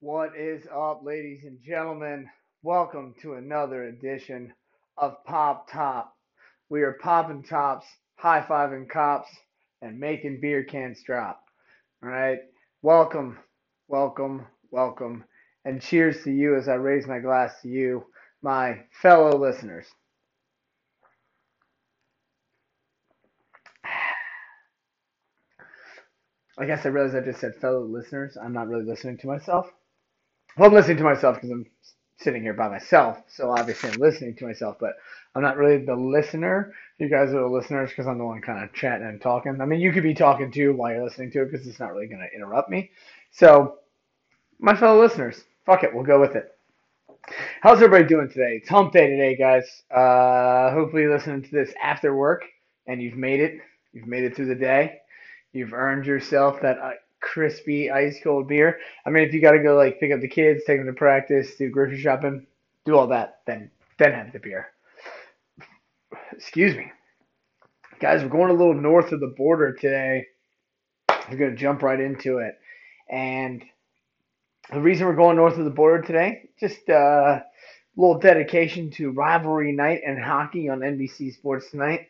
What is up, ladies and gentlemen? Welcome to another edition of Pop Top. We are popping tops, high fiving cops, and making beer cans drop. All right. Welcome, welcome, welcome, and cheers to you as I raise my glass to you, my fellow listeners. I guess I realized I just said fellow listeners. I'm not really listening to myself. Well, I'm listening to myself because I'm sitting here by myself, so obviously I'm listening to myself, but I'm not really the listener. You guys are the listeners because I'm the one kind of chatting and talking. I mean, you could be talking too while you're listening to it because it's not really going to interrupt me. So, my fellow listeners, fuck it, we'll go with it. How's everybody doing today? It's hump day today, guys. Uh, hopefully, you're listening to this after work and you've made it. You've made it through the day. You've earned yourself that uh, crispy ice cold beer. I mean, if you got to go like pick up the kids, take them to practice, do grocery shopping, do all that, then then have the beer. Excuse me, guys. We're going a little north of the border today. We're gonna jump right into it, and the reason we're going north of the border today, just uh, a little dedication to rivalry night and hockey on NBC Sports tonight.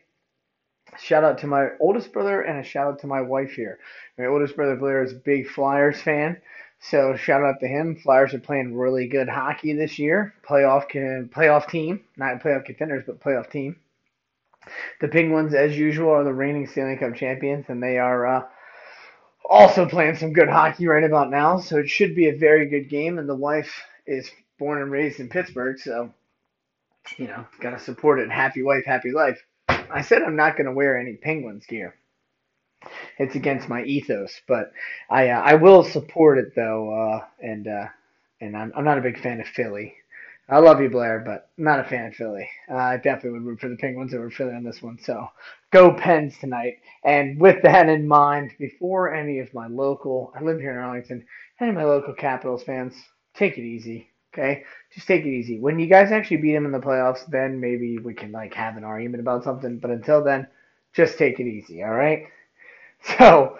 Shout out to my oldest brother and a shout out to my wife here. My oldest brother Blair is a big Flyers fan, so shout out to him. Flyers are playing really good hockey this year. Playoff can playoff team, not playoff contenders, but playoff team. The Penguins, as usual, are the reigning Stanley Cup champions, and they are uh, also playing some good hockey right about now. So it should be a very good game. And the wife is born and raised in Pittsburgh, so you know, gotta support it. Happy wife, happy life. I said I'm not going to wear any Penguins gear. It's against my ethos, but I uh, I will support it though, uh, and uh, and I'm I'm not a big fan of Philly. I love you, Blair, but I'm not a fan of Philly. Uh, I definitely would root for the Penguins over Philly on this one. So go Pens tonight. And with that in mind, before any of my local, I live here in Arlington, any of my local Capitals fans, take it easy. Okay, just take it easy. When you guys actually beat them in the playoffs, then maybe we can like have an argument about something. But until then, just take it easy. All right. So,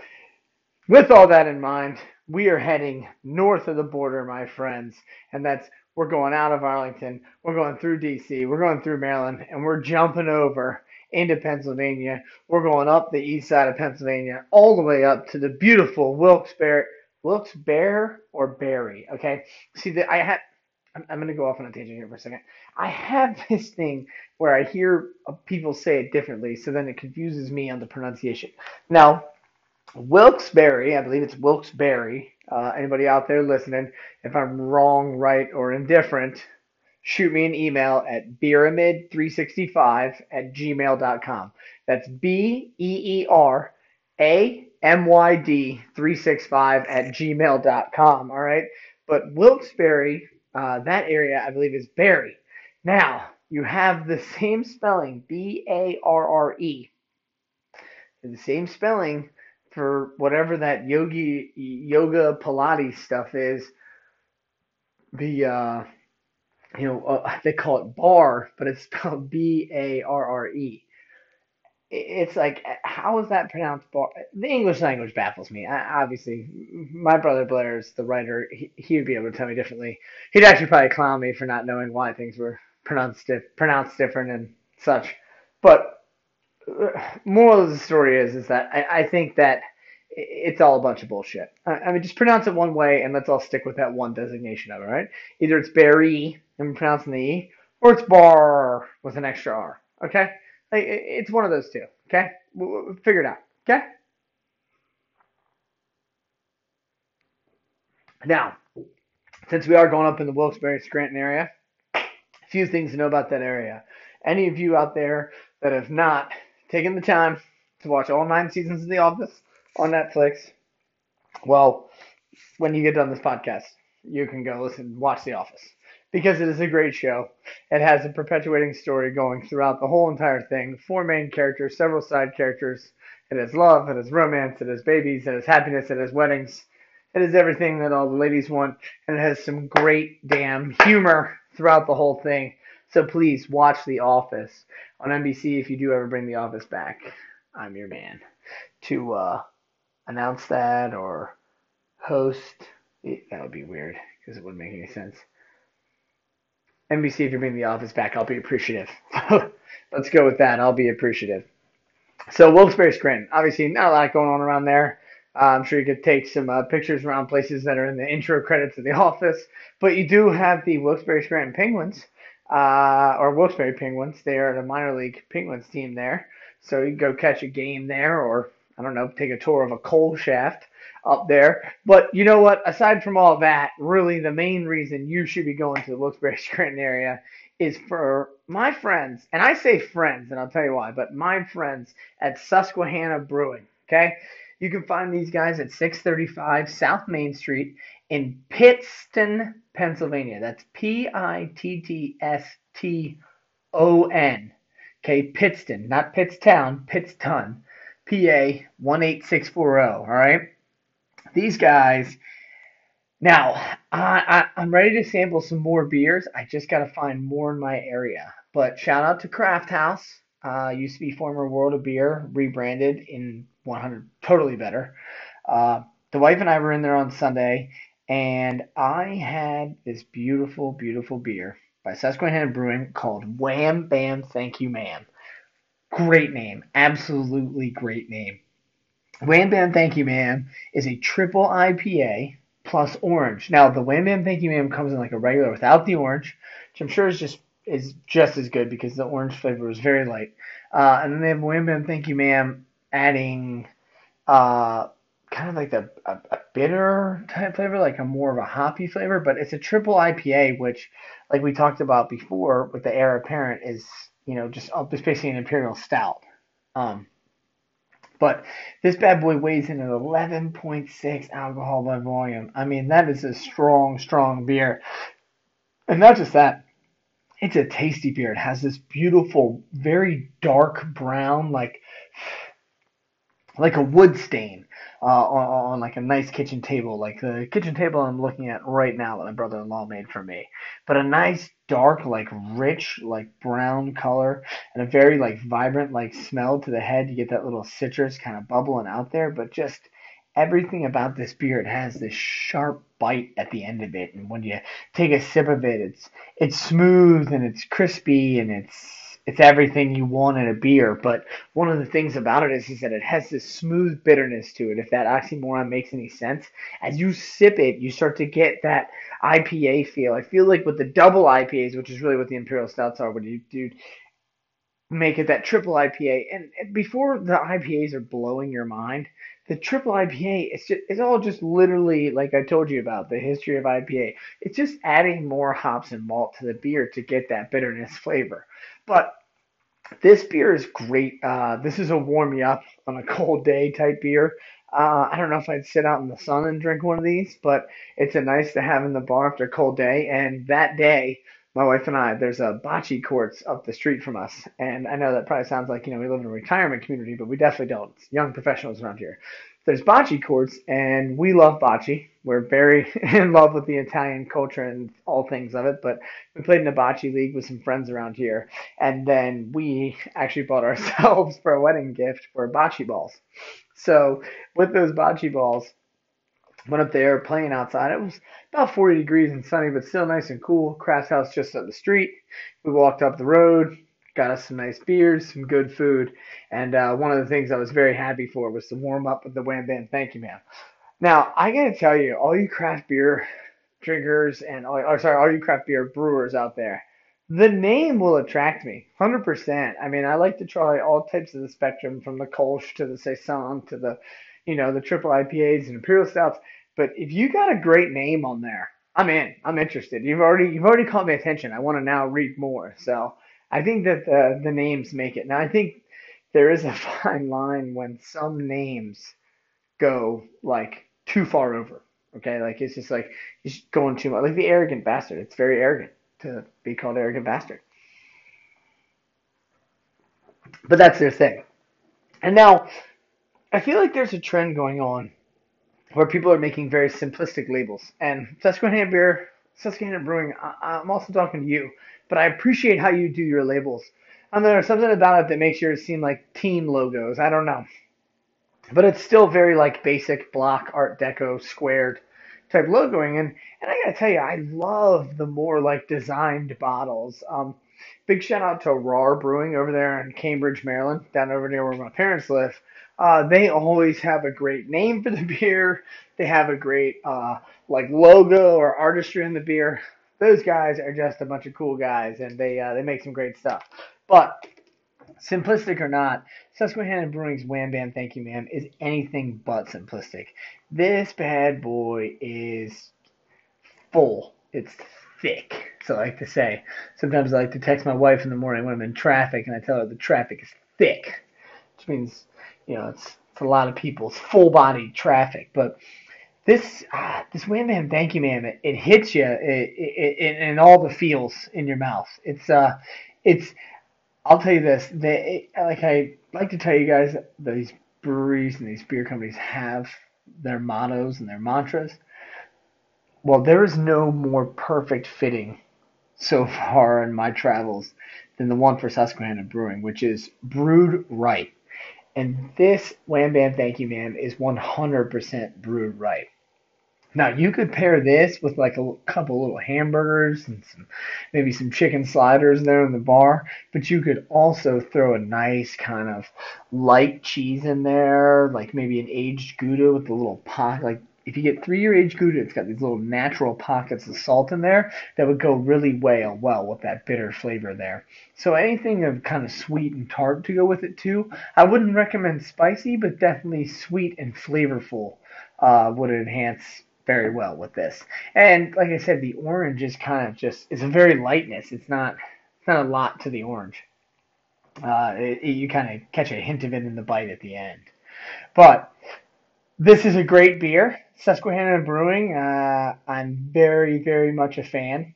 with all that in mind, we are heading north of the border, my friends, and that's we're going out of Arlington, we're going through D.C., we're going through Maryland, and we're jumping over into Pennsylvania. We're going up the east side of Pennsylvania, all the way up to the beautiful Wilkes-Barre, Wilkes-Barre or Barre. Okay, see that I had I'm, I'm going to go off on a tangent here for a second. I have this thing where I hear people say it differently, so then it confuses me on the pronunciation. Now, Wilkes-Barre, I believe it's Wilkes-Barre. Uh, anybody out there listening, if I'm wrong, right, or indifferent, shoot me an email at beeramyd365 at gmail.com. That's B E E R A M Y D 365 at gmail.com. All right. But Wilkes-Barre uh, that area, I believe, is Barry. Now, you have the same spelling, B A R R E. The same spelling for whatever that yogi yoga Pilates stuff is. The uh, you know uh, they call it bar, but it's spelled B A R R E it's like how is that pronounced bar the english language baffles me. I, obviously my brother blair is the writer. He, he would be able to tell me differently. He'd actually probably clown me for not knowing why things were pronounced pronounced different and such. But uh, moral of the story is is that i, I think that it's all a bunch of bullshit. I, mean just pronounce it one way and let's all stick with that one designation of it right? Either it's berry and we pronouncing the e or it's bar with an extra r okay it's one of those two. Okay, we'll figure it out. Okay. Now, since we are going up in the Wilkes-Barre Scranton area, a few things to know about that area. Any of you out there that have not taken the time to watch all nine seasons of The Office on Netflix, well, when you get done this podcast, you can go listen, watch The Office because it is a great show. It has a perpetuating story going throughout the whole entire thing. Four main characters, several side characters. It has love, it has romance, it has babies, it has happiness, it has weddings. It is everything that all the ladies want, and it has some great damn humor throughout the whole thing. So please watch The Office on NBC if you do ever bring The Office back. I'm your man to uh, announce that or host That would be weird because it wouldn't make any sense. NBC, if you're bringing the office back, I'll be appreciative. Let's go with that. I'll be appreciative. So Wilkes-Barre Scranton, obviously not a lot going on around there. Uh, I'm sure you could take some uh, pictures around places that are in the intro credits of The Office, but you do have the Wilkes-Barre Scranton Penguins, uh, or Wilkes-Barre Penguins. They are the minor league Penguins team there, so you can go catch a game there, or I don't know, take a tour of a coal shaft up there. But you know what? Aside from all that, really the main reason you should be going to the Wilkes-Barre Scranton area is for my friends, and I say friends, and I'll tell you why, but my friends at Susquehanna Brewing. Okay, you can find these guys at 635 South Main Street in Pittston, Pennsylvania. That's P I T T S T O N. Okay, Pittston, not Pittstown, Pittston. PA 18640. All right. These guys. Now, I, I, am ready to sample some more beers. I just got to find more in my area. But shout out to Craft House. Uh, used to be former World of Beer, rebranded in 100, totally better. Uh, the wife and I were in there on Sunday, and I had this beautiful, beautiful beer by Susquehanna Brewing called Wham Bam Thank You Ma'am. Great name. Absolutely great name. Wham Bam Thank You Ma'am is a triple IPA plus orange. Now the Wham Bam Thank You Ma'am comes in like a regular without the orange, which I'm sure is just is just as good because the orange flavor is very light. Uh, and then they have Wham Bam Thank You Ma'am adding uh, kind of like the a, a, bitter type flavor, like a more of a hoppy flavor, but it's a triple IPA, which, like we talked about before with the heir apparent, is you know, just up, it's basically an imperial stout. Um, but this bad boy weighs in at 11.6 alcohol by volume. I mean, that is a strong, strong beer. And not just that, it's a tasty beer. It has this beautiful, very dark brown, like like a wood stain uh, on, on like a nice kitchen table, like the kitchen table I'm looking at right now that my brother-in-law made for me. But a nice dark, like rich, like brown color, and a very like vibrant, like smell to the head. You get that little citrus kind of bubbling out there, but just everything about this beer, it has this sharp bite at the end of it, and when you take a sip of it, it's it's smooth and it's crispy and it's it's everything you want in a beer. But one of the things about it is, is that it has this smooth bitterness to it. If that oxymoron makes any sense, as you sip it, you start to get that IPA feel. I feel like with the double IPAs, which is really what the imperial stouts are, when you do make it that triple IPA, and, before the IPAs are blowing your mind, the triple IPA it's just it's all just literally like I told you about the history of IPA. It's just adding more hops and malt to the beer to get that bitterness flavor. But this beer is great. Uh, this is a warm me up on a cold day type beer. Uh, I don't know if I'd sit out in the sun and drink one of these, but it's a nice to have in the bar after a cold day. And that day, my wife and I, there's a bocce courts up the street from us. And I know that probably sounds like, you know, we live in a retirement community, but we definitely don't. It's young professionals around here there's bocce courts, and we love bocce. We're very in love with the Italian culture and all things of it. But we played in a bocce league with some friends around here, and then we actually bought ourselves for a wedding gift for bocce balls. So with those bocce balls, went up there playing outside. It was about 40 degrees and sunny, but still nice and cool. Craft house just up the street. We walked up the road, got us some nice beers, some good food, and uh, one of the things I was very happy for was to warm up with the Wham Bam Thank You Ma'am. Now I gotta tell you, all you craft beer drinkers and all, or sorry, all you craft beer brewers out there, the name will attract me, hundred percent. I mean, I like to try all types of the spectrum, from the Kolsch to the Saison to the, you know, the triple IPAs and imperial stouts. But if you got a great name on there, I'm in. I'm interested. You've already you've already caught my attention. I want to now read more. So I think that the the names make it. Now I think there is a fine line when some names go like too far over. Okay, like it's just like it's going too much. Like the arrogant bastard. It's very arrogant to be called arrogant bastard. But that's their thing. And now I feel like there's a trend going on where people are making very simplistic labels. And Susquehanna Beer, Susquehanna Brewing, I, I'm also talking to you but I appreciate how you do your labels. And there's something about it that makes yours seem like team logos. I don't know. But it's still very like basic block art deco squared type logoing. And, and I gotta tell you, I love the more like designed bottles. Um, big shout out to RAR Brewing over there in Cambridge, Maryland, down over near where my parents live. Uh, they always have a great name for the beer. They have a great uh, like logo or artistry in the beer. Those guys are just a bunch of cool guys, and they uh, they make some great stuff. But simplistic or not, Susquehanna Brewing's Wham Bam Thank You Ma'am is anything but simplistic. This bad boy is full. It's thick, so I like to say. Sometimes I like to text my wife in the morning when I'm in traffic, and I tell her the traffic is thick, which means you know it's it's a lot of people. It's full body traffic, but this ah, this Wham Bam Thank You Ma'am it, it hits you it, in all the feels in your mouth. It's uh it's I'll tell you this. They like I like to tell you guys these breweries and these beer companies have their mottos and their mantras. Well, there is no more perfect fitting so far in my travels than the one for Susquehanna Brewing, which is brewed right. And this Wham Bam Thank You Ma'am is 100% brewed right. Now you could pair this with like a couple little hamburgers and some maybe some chicken sliders there in the bar, but you could also throw a nice kind of light cheese in there, like maybe an aged Gouda with a little pocket. Like if you get three year aged Gouda, it's got these little natural pockets of salt in there that would go really well well with that bitter flavor there. So anything of kind of sweet and tart to go with it too. I wouldn't recommend spicy, but definitely sweet and flavorful uh, would enhance very well with this. And like I said, the orange is kind of just it's a very lightness. It's not it's not a lot to the orange. Uh, it, you kind of catch a hint of it in the bite at the end. But this is a great beer, Susquehanna Brewing. Uh, I'm very very much a fan.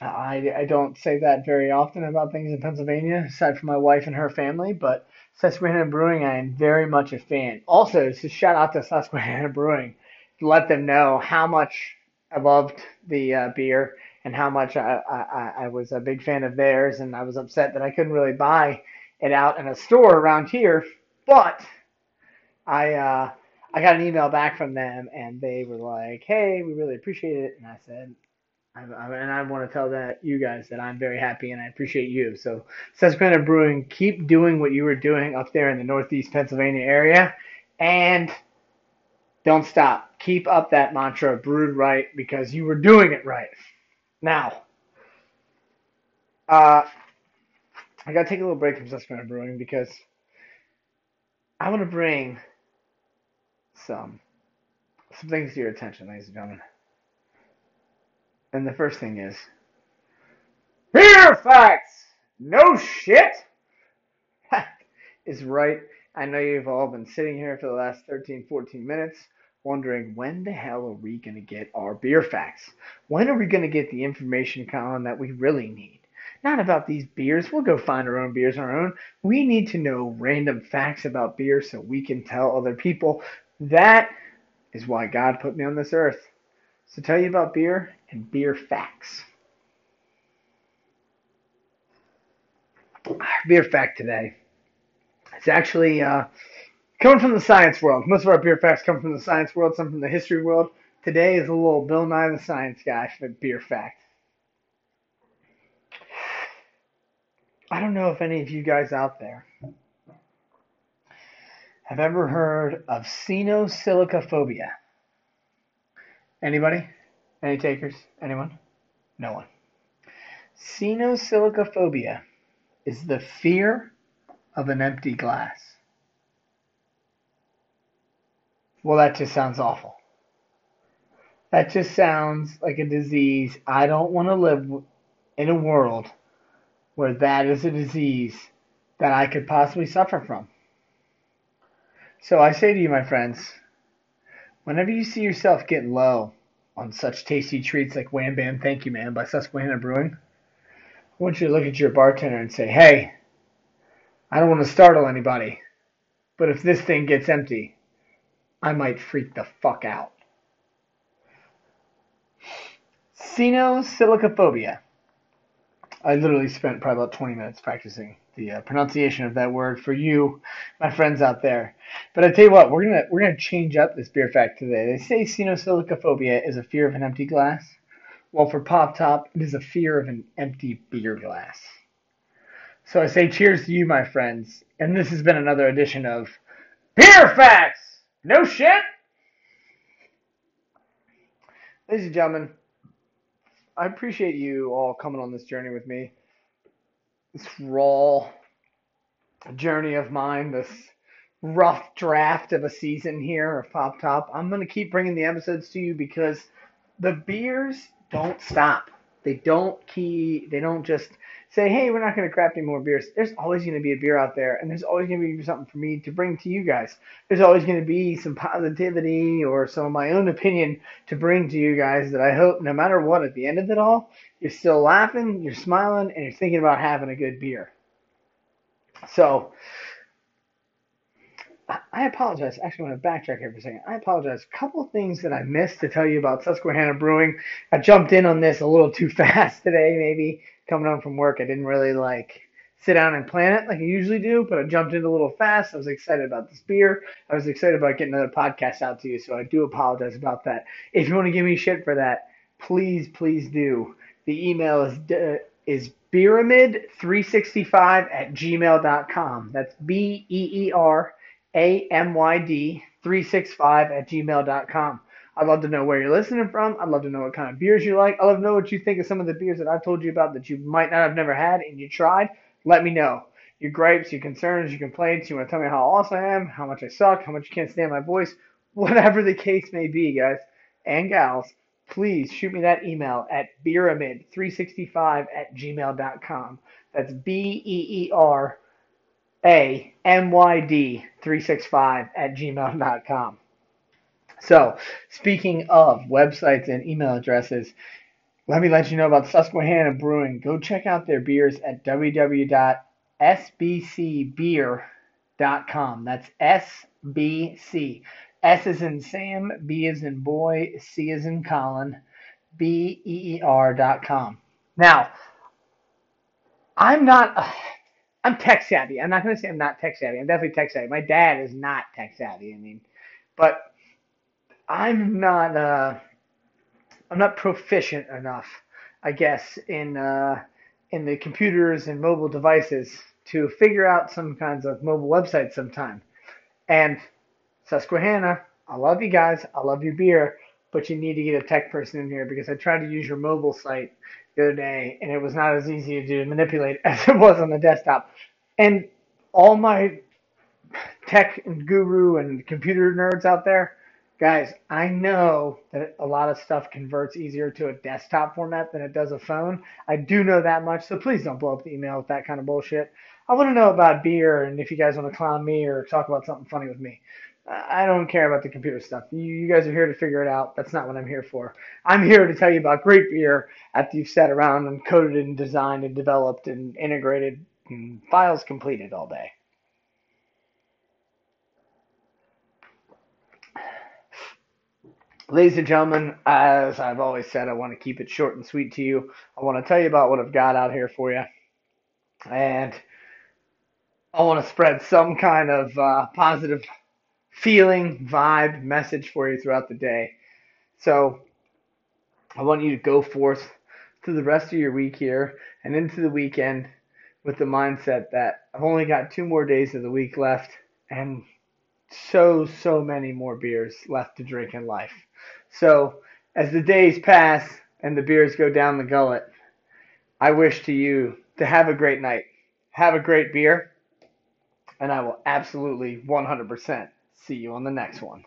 I, I don't say that very often about things in Pennsylvania, aside from my wife and her family, but Susquehanna Brewing, I am very much a fan. Also, to shout out to Susquehanna Brewing let them know how much I loved the uh, beer and how much I, I, I was a big fan of theirs, and I was upset that I couldn't really buy it out in a store around here. But I uh, I got an email back from them, and they were like, "Hey, we really appreciate it," and I said. I, I, and I want to tell that you guys that I'm very happy and I appreciate you. So, Susquehanna Brewing, keep doing what you were doing up there in the Northeast Pennsylvania area, and don't stop. Keep up that mantra, brewed right, because you were doing it right. Now, uh, I gotta take a little break from Susquehanna Brewing because I want to bring some some things to your attention, ladies and gentlemen. And the first thing is beer facts. No shit. is right. I know you've all been sitting here for the last 13, 14 minutes wondering when the hell are we going to get our beer facts? When are we going to get the information column that we really need? Not about these beers. We'll go find our own beers on our own. We need to know random facts about beer so we can tell other people. That is why God put me on this earth. So tell you about beer and beer facts. Beer fact today. It's actually uh, Coming from the science world. Most of our beer facts come from the science world, some from the history world. Today is a little Bill Nye the Science Guy for beer fact. I don't know if any of you guys out there have ever heard of phobia. Anybody? Any takers? Anyone? No one. phobia is the fear of an empty glass. Well, that just sounds awful. That just sounds like a disease. I don't want to live in a world where that is a disease that I could possibly suffer from. So I say to you, my friends, whenever you see yourself getting low on such tasty treats like Wham Bam Thank You Ma'am by Susquehanna Brewing, I want you to look at your bartender and say, hey, I don't want to startle anybody, but if this thing gets empty, I might freak the fuck out. Cenosillicaphobia. I literally spent probably about 20 minutes practicing the uh, pronunciation of that word for you, my friends out there. But I tell you what, we're gonna we're gonna change up this beer fact today. They say cenosillicaphobia is a fear of an empty glass. Well, for Pop Top, it is a fear of an empty beer glass. So I say cheers to you, my friends. And this has been another edition of Beer Facts. No shit. Ladies and gentlemen, I appreciate you all coming on this journey with me. This raw journey of mine, this rough draft of a season here of Pop Top. I'm going to keep bringing the episodes to you because the beers don't stop. They don't key. They don't just say, "Hey, we're not going to craft any more beers." There's always going to be a beer out there, and there's always going to be something for me to bring to you guys. There's always going to be some positivity or some of my own opinion to bring to you guys. That I hope, no matter what, at the end of it all, you're still laughing, you're smiling, and you're thinking about having a good beer. So, I apologize. Actually, I want to backtrack here for a second. I apologize. A couple things that I missed to tell you about Susquehanna Brewing. I jumped in on this a little too fast today, maybe coming home from work. I didn't really like sit down and plan it like I usually do, but I jumped in a little fast. I was excited about this beer. I was excited about getting another podcast out to you, so I do apologize about that. If you want to give me shit for that, please, please do. The email is uh, is beeramyd365 at gmail.com. That's B E E R amyd365 at gmail.com. I'd love to know where you're listening from. I'd love to know what kind of beers you like. I'd love to know what you think of some of the beers that I've told you about that you might not have never had and you tried. Let me know. Your gripes, your concerns, your complaints. You want to tell me how awesome I am, how much I suck, how much you can't stand my voice. Whatever the case may be, guys and gals, please shoot me that email at beeramyd365 at gmail.com. That's B E E R a M Y D 365 at gmail.com. So, speaking of websites and email addresses, let me let you know about Susquehanna Brewing. Go check out their beers at www.sbcbeer.com. That's SBC. S is in Sam, B is in boy, C is in Colin, B E E R.com. Now, I'm not. I'm tech savvy. I'm not going to say I'm not tech savvy. I'm definitely tech savvy. My dad is not tech savvy. I mean, but I'm not. Uh, I'm not proficient enough, I guess, in uh, in the computers and mobile devices to figure out some kinds of mobile websites sometime. And Susquehanna, I love you guys. I love your beer, but you need to get a tech person in here because I tried to use your mobile site the other day, and it was not as easy to do manipulate as it was on the desktop. And all my tech and guru and computer nerds out there, guys, I know that a lot of stuff converts easier to a desktop format than it does a phone. I do know that much, so please don't blow up the email with that kind of bullshit. I want to know about beer and if you guys want to clown me or talk about something funny with me. I don't care about the computer stuff. You, you guys are here to figure it out. That's not what I'm here for. I'm here to tell you about great beer after you've sat around and coded and designed and developed and integrated and files completed all day. Ladies and gentlemen, as I've always said, I want to keep it short and sweet to you. I want to tell you about what I've got out here for you. And I want to spread some kind of uh, positive feeling, vibe, message for you throughout the day. So I want you to go forth through the rest of your week here and into the weekend with the mindset that I've only got two more days of the week left and so, so many more beers left to drink in life. So as the days pass and the beers go down the gullet, I wish to you to have a great night, have a great beer, and I will absolutely 100% See you on the next one.